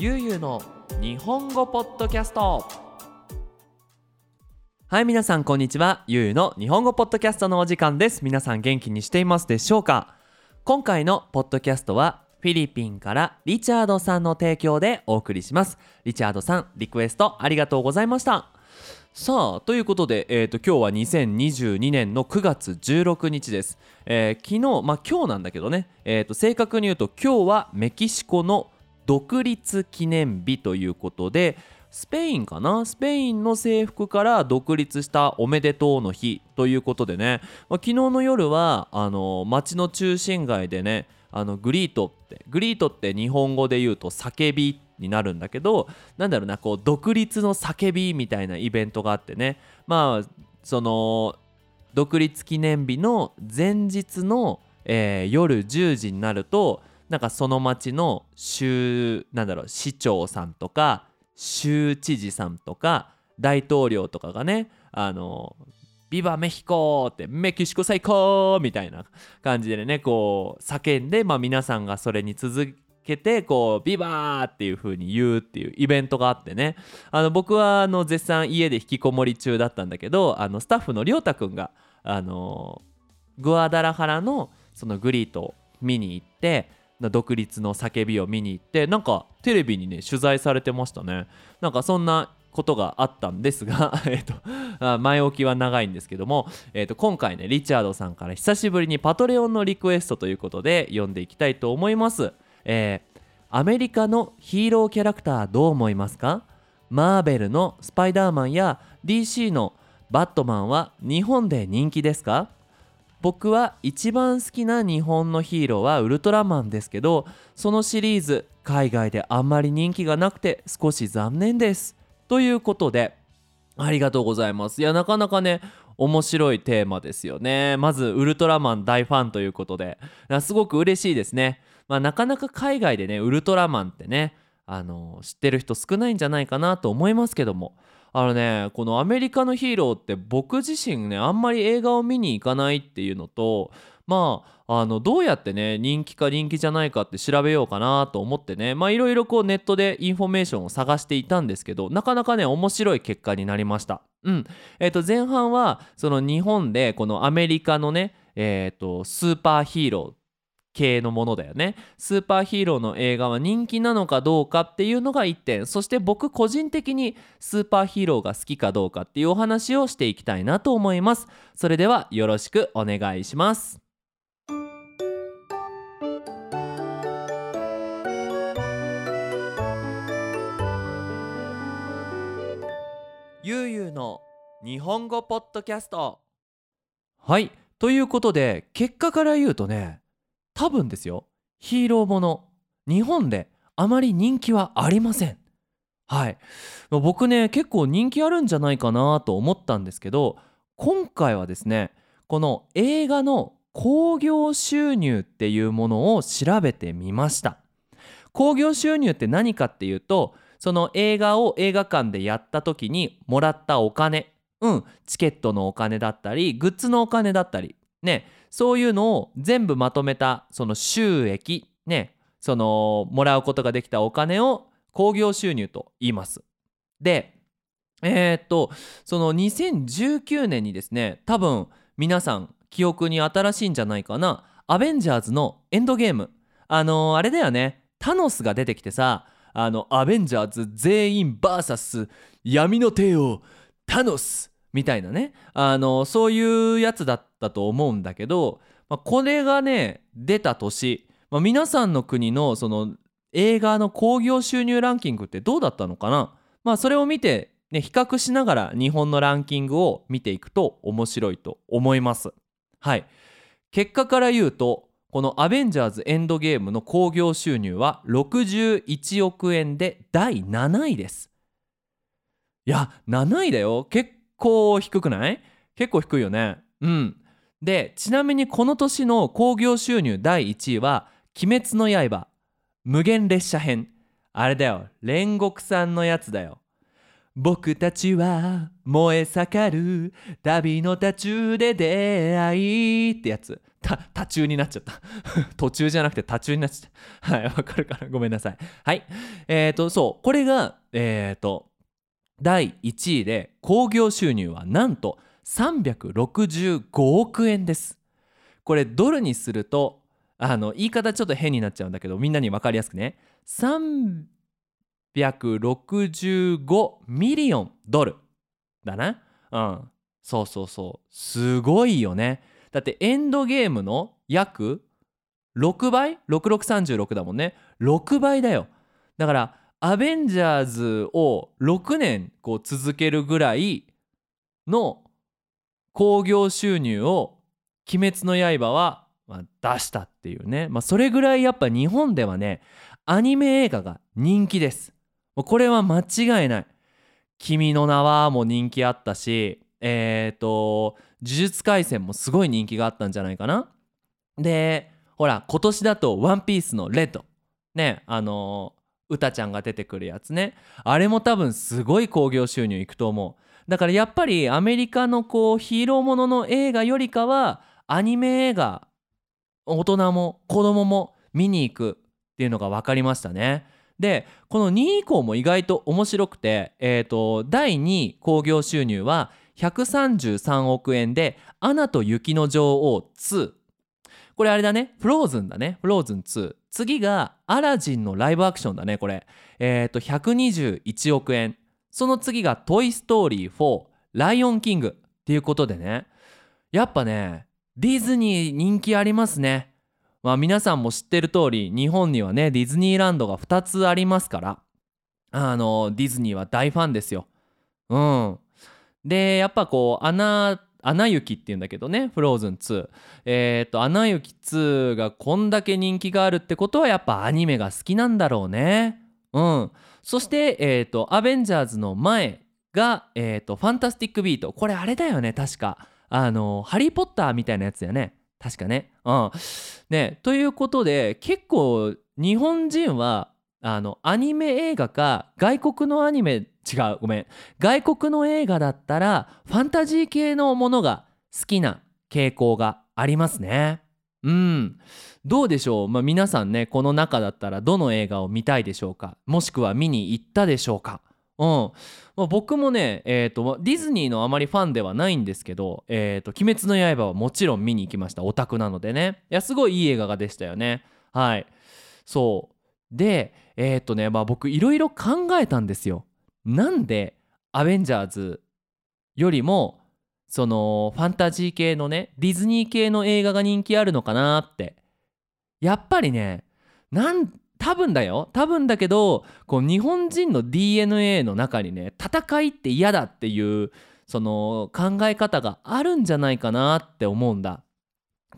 ゆうゆうの日本語ポッドキャスト。はい皆さんこんにちは。ゆうゆうの日本語ポッドキャストのお時間です。皆さん元気にしていますでしょうか？今回のポッドキャストはフィリピンからリチャードさんの提供でお送りします。リチャードさんリクエストありがとうございました。さあということで、えーと、今日は2022年の9月16日です、えー、昨日まあ今日なんだけどね、えーと、正確に言うと今日はメキシコの独立記念日ということでスペインかな？スペインの制服から独立したおめでとうの日ということでね、まあ、昨日の夜はあの街の中心街でねあのグリートってグリートって日本語で言うと叫びになるんだけどなんだろうなこう独立の叫びみたいなイベントがあってね。まあその独立記念日の前日の、えー、夜10時になるとなんかその町の州なんだろう市長さんとか州知事さんとか大統領とかがねあのビバメヒコってメキシコ最高みたいな感じでねこう叫んで、まあ、皆さんがそれに続けてこうビバーっていう風に言うっていうイベントがあってね。あの僕はあの絶賛家で引きこもり中だったんだけどあのスタッフのりょうたくんがあのグアダラハラのそのグリートを見に行って独立の叫びを見に行ってなんかテレビにね取材されてましたね。なんかそんなことがあったんですが えっと前置きは長いんですけども、えっと今回ねリチャードさんから久しぶりにパトレオンのリクエストということで読んでいきたいと思います。えー、アメリカのヒーローキャラクターどう思いますか？マーベルのスパイダーマンや DC のバットマンは日本で人気ですか？僕は一番好きな日本のヒーローはウルトラマンですけどそのシリーズ海外であんまり人気がなくて少し残念です。ということでありがとうございます。いやなかなかね面白いテーマですよね。まずウルトラマン大ファンということで。すごく嬉しいですね。まあ、なかなか海外でねウルトラマンってねあの知ってる人少ないんじゃないかなと思いますけども。あのねこのアメリカのヒーローって僕自身ねあんまり映画を見に行かないっていうのとまああのどうやってね人気か人気じゃないかって調べようかなと思ってねまあいろいろこうネットでインフォメーションを探していたんですけどなかなかね面白い結果になりました。うんえー、と前半はその日本でこのアメリカのねえー、とスーパーヒーロー系のものだよね。スーパーヒーローの映画は人気なのかどうかっていうのが1点。そして僕個人的にスーパーヒーローが好きかどうかっていうお話をしていきたいなと思います。それではよろしくお願いします。ゆうゆうの日本語ポッドキャスト。はい。ということで結果から言うとね多分ですよ。ヒーローもの。日本であまり人気はありません。はい。僕ね結構人気あるんじゃないかなと思ったんですけど今回はですねこの映画の興行収入っていうものを調べてみました。興行収入って何かっていうとその映画を映画館でやった時にもらったお金。うん。チケットのお金だったりグッズのお金だったり。ね。そういうのを全部まとめたその収益ねそのもらうことができたお金を興行収入と言います。でえー、っとその2019年にですね多分皆さん記憶に新しいんじゃないかな。アベンジャーズのエンドゲーム。あのー、あれだよね。タノスが出てきてさあのアベンジャーズ全員 VS 闇の帝王タノスみたいなね。あのそういうやつだった。たと思うんだけど、まあ、これがね出た年、まあ、皆さんの国のその映画の興行収入ランキングってどうだったのかな？まあそれを見て、ね、比較しながら日本のランキングを見ていくと面白いと思います。はい結果から言うとこの「アベンジャーズ・エンドゲーム」の興行収入は61億円で第7位です。いや7位だよ結構低くない？結構低いよね。うん。で、ちなみにこの年の興行収入第1位は、鬼滅の刃、無限列車編。あれだよ、煉獄さんのやつだよ。僕たちは燃え盛る旅の途中で出会いってやつ。た途中になっちゃった。途中じゃなくて途中になっちゃった。はいわかるからごめんなさい。はい。えっ、ー、とそう。これがえっ、ー、と第1位で興行収入はなんと365億円です。これドルにするとあの言い方ちょっと変になっちゃうんだけどみんなに分かりやすくね。365ミリオンドルだな。うん。そうそうそう。すごいよね。だってエンドゲームの約6倍 ?6636 だもんね。6倍だよ。だからアベンジャーズを6年こう続けるぐらいの興行収入を「鬼滅の刃は」出したっていうね、まあ、それぐらいやっぱ日本ではねアニメ映画が人気です。これは間違いない「君の名は」も人気あったしえっ、ー、と「呪術廻戦」もすごい人気があったんじゃないかな。でほら今年だと「ワンピースのレッド。ねあのうたちゃんが出てくるやつね。あれも多分すごい興行収入いくと思う。だからやっぱりアメリカのこうヒーローものの映画よりかはアニメ映画大人も子供も見に行くっていうのが分かりましたね。でこの2位以降も意外と面白くて、えーと、第2位興行収入は133億円で「アナと雪の女王2」これあれだねフローズンだねフローズン2次がアラジンのライブアクションだねこれ。えっ、ー、と121億円。その次が「トイ・ストーリー4」「ライオン・キング」っていうことでね。やっぱねディズニー人気ありますね。まあ皆さんも知ってる通り日本にはねディズニーランドが2つありますから。あのディズニーは大ファンですよ。うん。でやっぱこうアナアナ雪っていうんだけどね Frozen 2えっ、ー、とアナ雪2がこんだけ人気があるってことはやっぱアニメが好きなんだろうね。うんそして、え、ー、と、アベンジャーズの前が、え、ー、と、ファンタスティックビースト。これあれだよね、確か。あの、ハリー・ポッターみたいなやつだよね。確かね。うん。ね、ということで、結構、日本人は、あの、アニメ映画か、外国のアニメ、違う、ごめん。外国の映画だったら、ファンタジー系のものが好きな傾向がありますね。うん。どうでしょう、まあ、皆さんねこの中だったらどの映画を見たいでしょうか？もしくは見に行ったでしょうか？うん。まあ、僕もね、えーと、ディズニーのあまりファンではないんですけど「えーと、鬼滅の刃」はもちろん見に行きました。オタクなのでね。いやすごいいい映画がでしたよね。はい。そう。でえっ、とねまあ僕いろいろ考えたんですよ。なんでアベンジャーズよりもそのファンタジー系のねディズニー系の映画が人気あるのかなって。やっぱりねなん多分だよ。多分だけどこう日本人の DNA の中にね戦いって嫌だっていうその考え方があるんじゃないかなって思うんだ。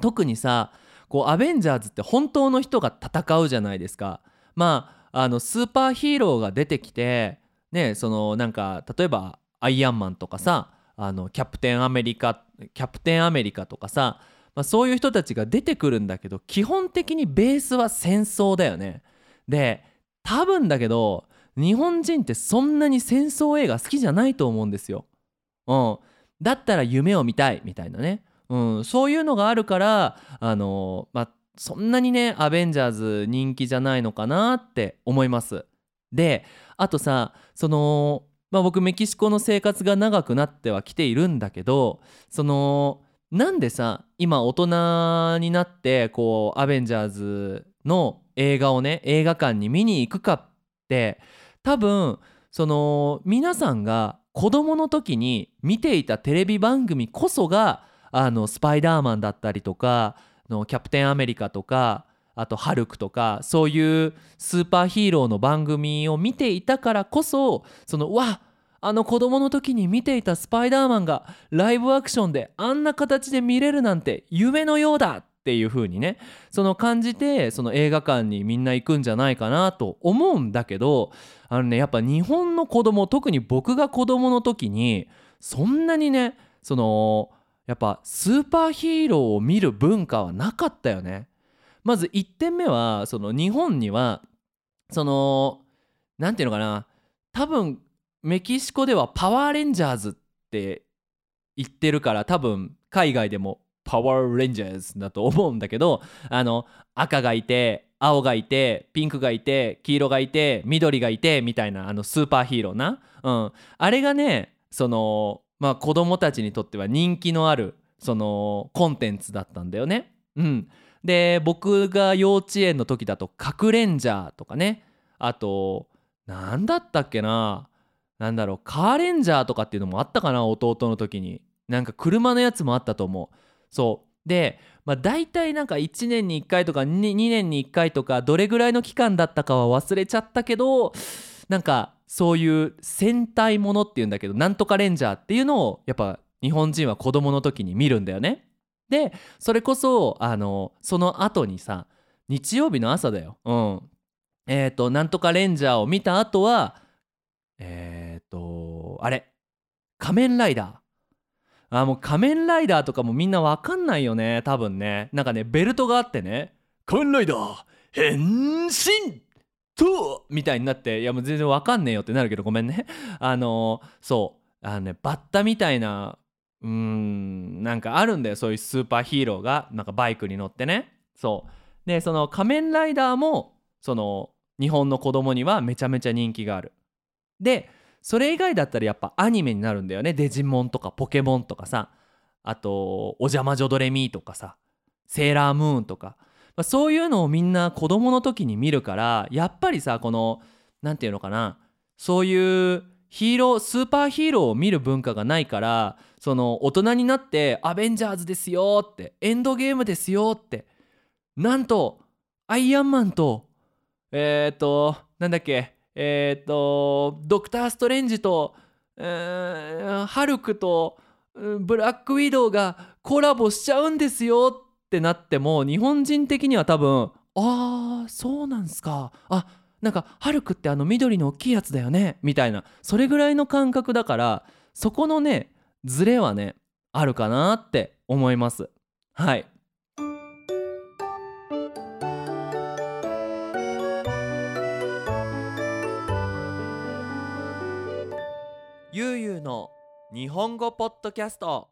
特にさこうアベンジャーズって本当の人が戦うじゃないですか。まああのスーパーヒーローが出てきてねそのなんか例えばアイアンマンとかさあのキャプテンアメリカキャプテンアメリカとかさまあ、そういう人たちが出てくるんだけど基本的にベースは戦争だよね。で多分だけど日本人ってそんなに戦争映画好きじゃないと思うんですよ。うん、だったら夢を見たいみたいなね、うん、そういうのがあるからあのまあそんなにねアベンジャーズ人気じゃないのかなって思います。であとさそのまあ僕メキシコの生活が長くなってはきているんだけどそのなんでさ今大人になってこうアベンジャーズの映画をね映画館に見に行くかって多分その皆さんが子供の時に見ていたテレビ番組こそがあのスパイダーマンだったりとかのキャプテンアメリカとかあとハルクとかそういうスーパーヒーローの番組を見ていたからこそそのわあの子供の時に見ていたスパイダーマンがライブアクションであんな形で見れるなんて夢のようだっていう風にねその感じてその映画館にみんな行くんじゃないかなと思うんだけどあのねやっぱ日本の子供特に僕が子供の時にそんなにねそのやっぱスーパーヒーローを見る文化はなかったよね。まず1点目はその日本にはその何て言うのかな多分メキシコではパワーレンジャーズって言ってるから多分海外でもパワーレンジャーズだと思うんだけどあの赤がいて青がいてピンクがいて黄色がいて緑がいてみたいなあのスーパーヒーローな、うん、あれがねそのまあ子供たちにとっては人気のあるそのコンテンツだったんだよね。うん、で僕が幼稚園の時だと「かくレンジャー」とかねあと何だったっけな何だろうカーレンジャーとかっていうのもあったかな弟の時に。なんか車のやつもあったと思う。そう。でまあ大体なんか1年に1回とか 2, 2年に1回とかどれぐらいの期間だったかは忘れちゃったけどなんかそういう戦隊ものっていうんだけどなんとかレンジャーっていうのをやっぱ日本人は子供の時に見るんだよね。でそれこそあのその後にさ日曜日の朝だよ。うん。えっ、ー、となんとかレンジャーを見た後はえっ、ー、とあれ？仮面ライダー。あもう仮面ライダーとかもみんなわかんないよね多分ねなんかねベルトがあってね仮面ライダー変身とみたいになっていやもう全然わかんねえよってなるけどごめんねあのー、そうあのねバッタみたいなうーんなんかあるんだよそういうスーパーヒーローがなんかバイクに乗ってね。そう。でその仮面ライダーもその日本の子供にはめちゃめちゃ人気がある。でそれ以外だったらやっぱアニメになるんだよね。デジモンとかポケモンとかさ。あと「お邪魔女ドレミー」とかさ「セーラームーン」とか、まあ、そういうのをみんな子供の時に見るからやっぱりさこの何て言うのかな。そういうヒーロースーパーヒーローを見る文化がないからその大人になって「アベンジャーズですよ」って「エンドゲームですよ」ってなんとアイアンマンとえっ、ー、となんだっけえっ、ー、とドクター・ストレンジと、えー、ハルクとブラックウィドウがコラボしちゃうんですよってなっても日本人的には多分あーそうなんすか。あなんかハルクってあの緑の大きいやつだよね。みたいな。それぐらいの感覚だからそこのねズレはねあるかなって思います。はい。ゆうゆうの日本語ポッドキャスト。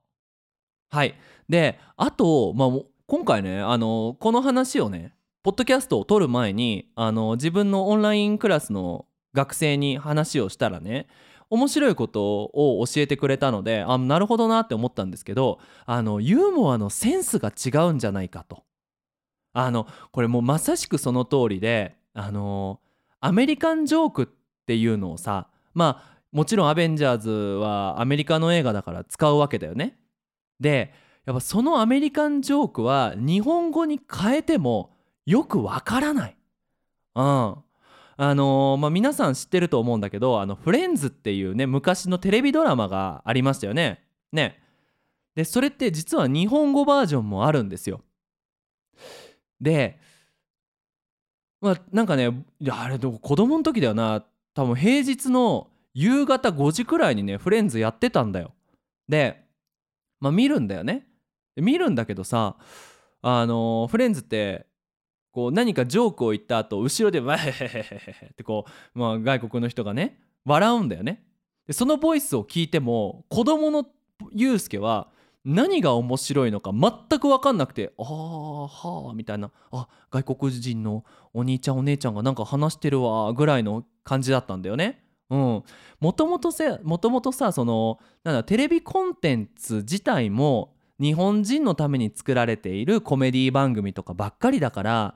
はい。であと、まあ、今回ねあのこの話をねポッドキャストを撮る前にあの自分のオンラインクラスの学生に話をしたらね面白いことを教えてくれたのであなるほどなって思ったんですけどあのユーモアのセンスが違うんじゃないかとあのこれもうまさしくその通りであのアメリカンジョークっていうのをさまあもちろんアベンジャーズはアメリカの映画だから使うわけだよね。でやっぱそのアメリカンジョークは日本語に変えてもよくわからない。うん。あのー、まあ、皆さん知ってると思うんだけど「あのフレンズ」っていうね昔のテレビドラマがありましたよね。ね。でそれって実は日本語バージョンもあるんですよ。でまあなんかねいやあれ子供の時だよな多分平日の夕方5時くらいにねフレンズやってたんだよでまあ見るんだよね見るんだけどさあのー、フレンズってこう何かジョークを言った後後ろで「わへへへへへ」ってこう、まあ、外国の人がね笑うんだよね。でそのボイスを聞いても子供のユうスケは何が面白いのか全く分かんなくて「ああはあ」みたいな「あ外国人のお兄ちゃんお姉ちゃんがなんか話してるわ」ぐらいの感じだったんだよね。うん、もともとさもともとさそのなんだテレビコンテンツ自体も日本人のために作られているコメディ番組とかばっかりだから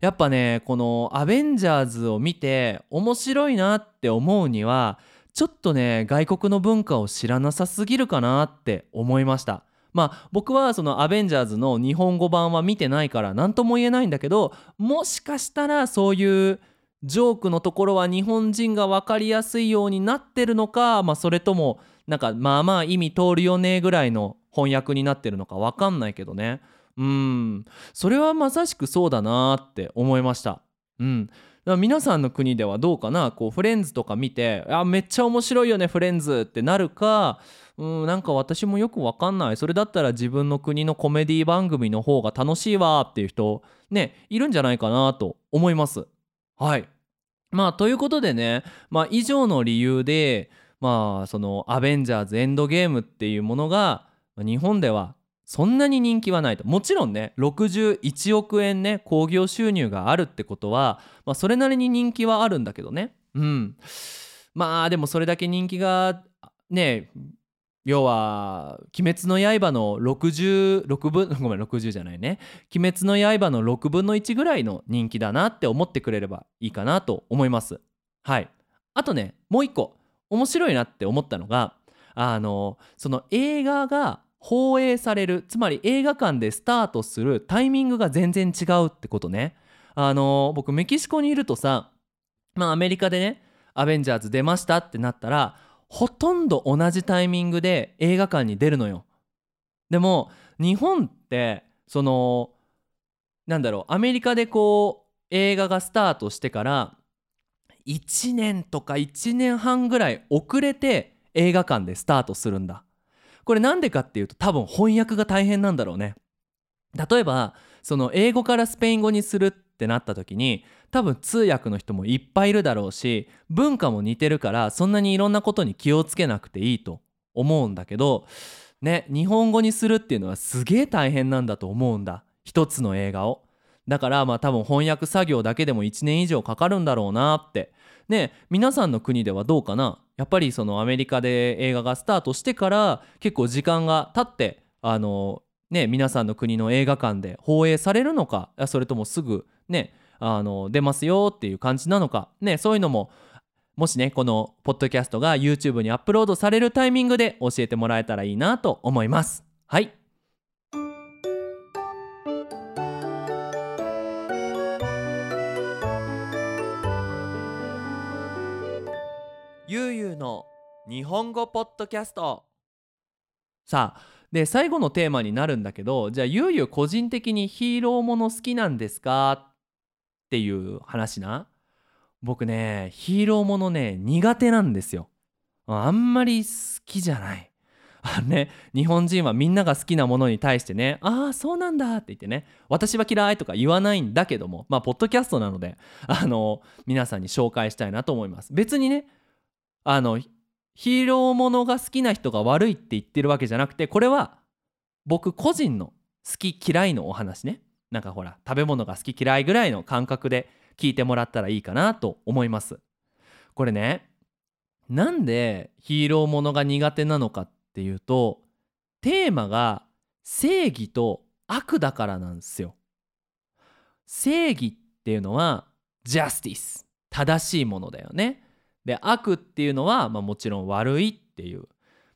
やっぱねこの「アベンジャーズ」を見て面白いなって思うにはちょっとね外国の文化を知らなさすぎるかなって思いました。まあ僕はその「アベンジャーズ」の日本語版は見てないから何とも言えないんだけどもしかしたらそういうジョークのところは日本人が分かりやすいようになってるのか、まあ、それともなんかまあまあ意味通るよねぐらいの翻訳になってるのか分かんないけどね。うん。それはまさしくそうだなって思いました。うん。だから皆さんの国ではどうかな？こうフレンズとか見てあめっちゃ面白いよねフレンズってなるか。うんなんか私もよく分かんない。それだったら自分の国のコメディ番組の方が楽しいわっていう人ねいるんじゃないかなと思います。はい。まあということでね、まあ、以上の理由でまあその「アベンジャーズエンドゲーム」っていうものが日本ではそんなに人気はないと。もちろんね61億円ね興行収入があるってことは、まあ、それなりに人気はあるんだけどね。うん。まあでもそれだけ人気がね要は「鬼滅の刃」の66分 ごめん60じゃないね「鬼滅の刃」の6分の1ぐらいの人気だなって思ってくれればいいかなと思います。はい。あとねもう一個面白いなって思ったのがあのその映画が放映されるつまり映画館でスタートするタイミングが全然違うってことね。あの僕メキシコにいるとさまあアメリカでね「アベンジャーズ」出ましたってなったらほとんど同じタイミングで映画館に出るのよ。でも日本ってそのなんだろうアメリカでこう映画がスタートしてから1年とか1年半ぐらい遅れて映画館でスタートするんだ。これなんでかっていうと多分翻訳が大変なんだろうね。例えばその英語からスペイン語にするってなった時に多分通訳の人もいっぱいいるだろうし文化も似てるからそんなにいろんなことに気をつけなくていいと思うんだけどね日本語にするっていうのはすげえ大変なんだと思うんだ。一つの映画を。だからまあ多分翻訳作業だけでも1年以上かかるんだろうなって。ね皆さんの国ではどうかな？やっぱりそのアメリカで映画がスタートしてから結構時間が経ってあのね皆さんの国の映画館で放映されるのかそれともすぐねあの出ますよっていう感じなのかねそういうのももしねこのポッドキャストが YouTube にアップロードされるタイミングで教えてもらえたらいいなと思います。はい。の日本語ポッドキャスト。さあで最後のテーマになるんだけどじゃあゆうゆう個人的にヒーローもの好きなんですか？っていう話な。僕ねヒーローものね苦手なんですよ。あんまり好きじゃない。あね日本人はみんなが好きなものに対してねああそうなんだって言ってね私は嫌いとか言わないんだけどもまあポッドキャストなのであの皆さんに紹介したいなと思います。別にねあのヒーローものが好きな人が悪いって言ってるわけじゃなくてこれは僕個人の好き嫌いのお話ね。なんかほら食べ物が好き嫌いぐらいの感覚で聞いてもらったらいいかなと思います。これねなんでヒーローものが苦手なのかっていうとテーマが正義と悪だからなんですよ。正義っていうのはジャスティス正しいものだよね。で悪っていうのは、まあ、もちろん悪いっていう、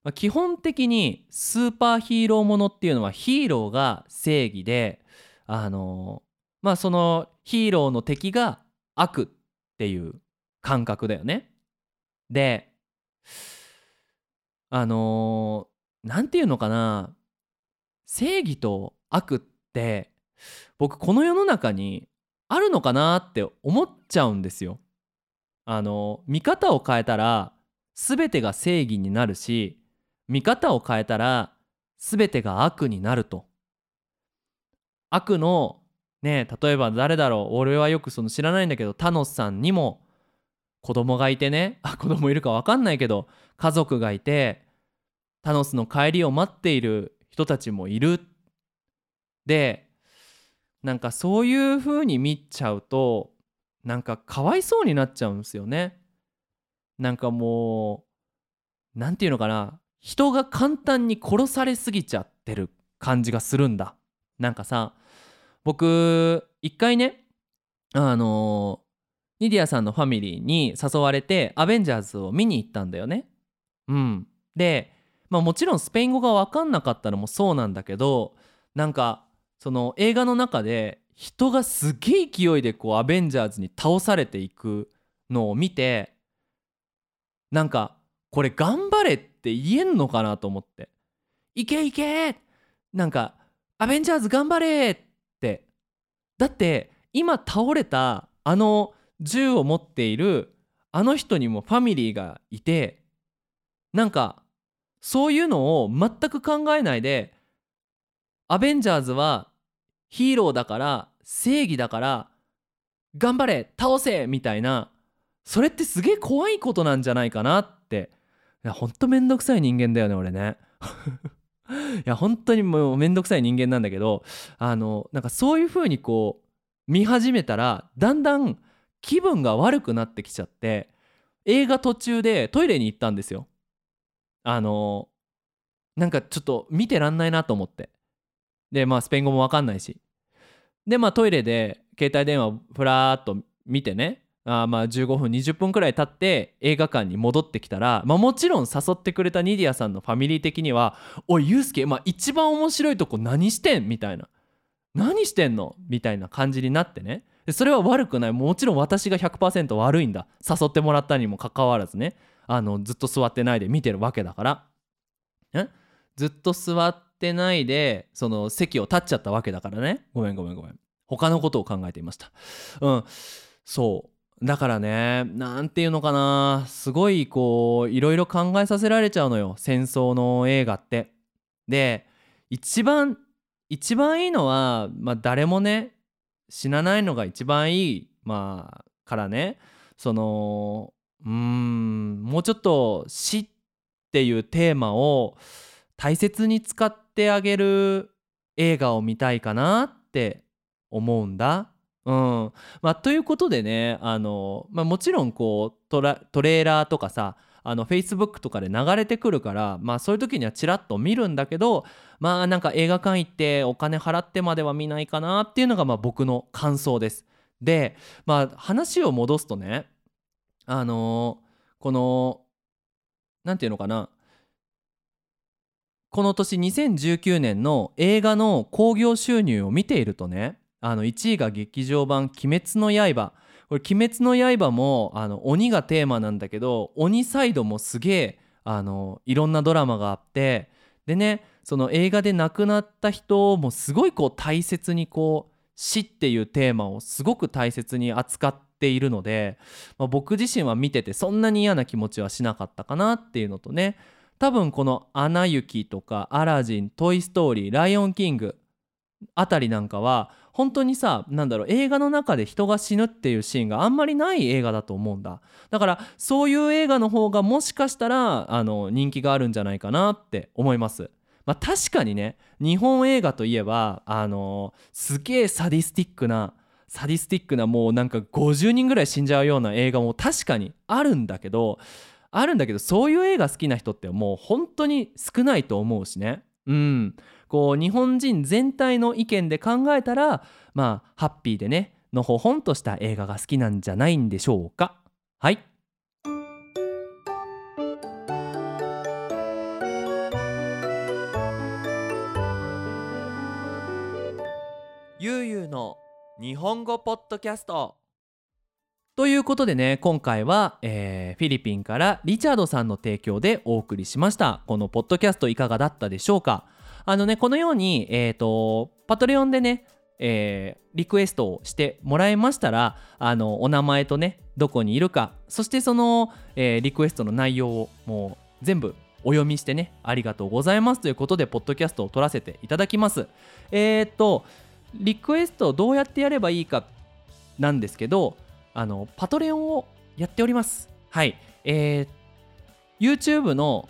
まあ、基本的にスーパーヒーローものっていうのはヒーローが正義であのまあそのヒーローの敵が悪っていう感覚だよね。であの何て言うのかな正義と悪って僕この世の中にあるのかなって思っちゃうんですよ。あの見方を変えたら全てが正義になるし見方を変えたら全てが悪になると。悪のね例えば誰だろう俺はよくその知らないんだけどタノスさんにも子供がいてねあ子供いるか分かんないけど家族がいてタノスの帰りを待っている人たちもいる。でなんかそういう風に見ちゃうとなんかかわいそうになっちゃうんですよね。なんかもう何て言うのかな人が簡単に殺されすぎちゃってる感じがするんだ。なんかさ僕一回ねあのニディアさんのファミリーに誘われてアベンジャーズを見に行ったんだよね。うん、で、まあ、もちろんスペイン語が分かんなかったのもそうなんだけどなんかその映画の中で人がすげえ勢いでこうアベンジャーズに倒されていくのを見てなんかこれ頑張れって言えんのかなと思って「いけいけ!」なんか「アベンジャーズ頑張れ!」ってだって今倒れたあの銃を持っているあの人にもファミリーがいてなんかそういうのを全く考えないでアベンジャーズはヒーローだから正義だから頑張れ倒せみたいな。それってすげえ怖いことなんじゃないかなって。いやほんとめんどくさい人間だよね俺ね。いや本当にもうめんどくさい人間なんだけどあのなんかそういう風にこう見始めたらだんだん気分が悪くなってきちゃって映画途中でトイレに行ったんですよ。あのなんかちょっと見てらんないなと思って。でまあスペイン語もわかんないし。でまあトイレで携帯電話をふらーっと見てねあまあ15分20分くらい経って映画館に戻ってきたら、まあ、もちろん誘ってくれたニディアさんのファミリー的には「おいユうスケ、まあ、一番面白いとこ何してん?」みたいな「何してんの?」みたいな感じになってね。それは悪くない。もちろん私が100%悪いんだ。誘ってもらったにもかかわらずね。あのずっと座ってないで見てるわけだから。え？ずっと座ってないでその席を立っちゃったわけだからね。ごめんごめんごめん。他のことを考えていました。うん。そう。だからね何て言うのかな。すごいこういろいろ考えさせられちゃうのよ。戦争の映画って。で一番一番いいのは、まあ、誰もね死なないのが一番いいまあからね。そのうんもうちょっと死っていうテーマを大切に使ってあげる映画を見たいかなって思うんだ。うんまあ、ということでねあの、まあ、もちろんこうトレーラーとかさあの Facebook とかで流れてくるから、まあ、そういう時にはちらっと見るんだけどまあなんか映画館行ってお金払ってまでは見ないかなっていうのがまあ僕の感想です。で、まあ、話を戻すとねあのこの何て言うのかなこの年2019年の映画の興行収入を見ているとねあの1位が劇場版「鬼滅の刃」これ「鬼滅の刃も」あの鬼がテーマなんだけど鬼サイドもすげえいろんなドラマがあってでねその映画で亡くなった人もすごいこう大切にこう死っていうテーマをすごく大切に扱っているので、まあ、僕自身は見ててそんなに嫌な気持ちはしなかったかなっていうのとね多分この「アナ雪」とか「アラジン」「トイ・ストーリー」「ライオン・キング」あたりなんかは本当にさなんだろう映画の中で人が死ぬっていうシーンがあんまりない映画だと思うんだ。だからそういう映画の方がもしかしたらあの人気があるんじゃないかなって思います。まあ確かにね日本映画といえばあのすげえサディスティックなサディスティックなもうなんか50人ぐらい死んじゃうような映画も確かにあるんだけどあるんだけどそういう映画好きな人ってもう本当に少ないと思うしね。うん。こう日本人全体の意見で考えたらまあハッピーでねのほほんとした映画が好きなんじゃないんでしょうか。はい。ゆうゆうの日本語ポッドキャスト。ということでね今回は、えー、フィリピンからリチャードさんの提供でお送りしました。このポッドキャストいかがだったでしょうか？あのねこのように、えーと、パトレオンでねえー、リクエストをしてもらえましたらあのお名前とねどこにいるかそしてその、えー、リクエストの内容をもう全部お読みしてねありがとうございます。ということでポッドキャストを撮らせていただきます。えっ、ー、とリクエストをどうやってやればいいかなんですけどあのパトレオンをやっております。はい。えー、YouTube の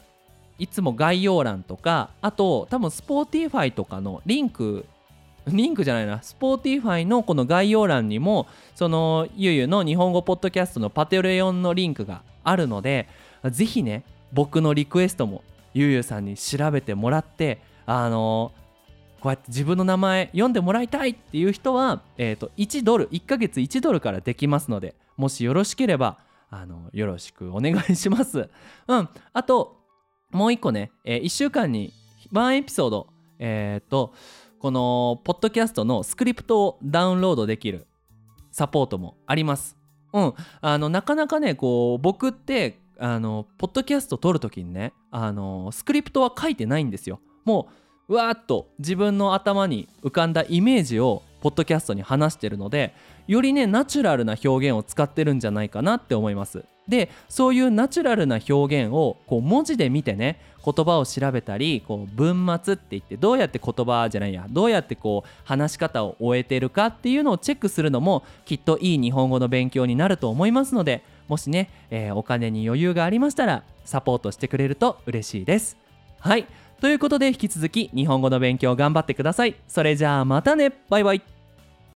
いつも概要欄とかあと多分 Spotify とかのリンクリンクじゃないな。Spotify のこの概要欄にもそのゆゆの日本語ポッドキャストのパテレオンのリンクがあるのでぜひね僕のリクエストもゆゆさんに調べてもらってあのこうやって自分の名前読んでもらいたいっていう人は、えー、と1ドル1ヶ月1ドルからできますのでもしよろしければあのよろしくお願いします。うん、あともう一個ね、えー、1週間に1エピソード、えー、と、このポッドキャストのスクリプトをダウンロードできるサポートもあります。うん、あのなかなかねこう僕ってあのポッドキャスト撮る時にねあのスクリプトは書いてないんですよ。もううわーっと自分の頭に浮かんだイメージをポッドキャストに話してるのでよりねナチュラルな表現を使ってるんじゃないかなって思います。でそういうナチュラルな表現をこう文字で見てね言葉を調べたりこう文末って言ってどうやって言葉じゃないやどうやってこう話し方を終えてるかっていうのをチェックするのもきっといい日本語の勉強になると思いますのでもしね、えーお金に余裕がありましたらサポートしてくれると嬉しいですはいということで引き続き日本語の勉強頑張ってください。それじゃあまたね。バイバイ。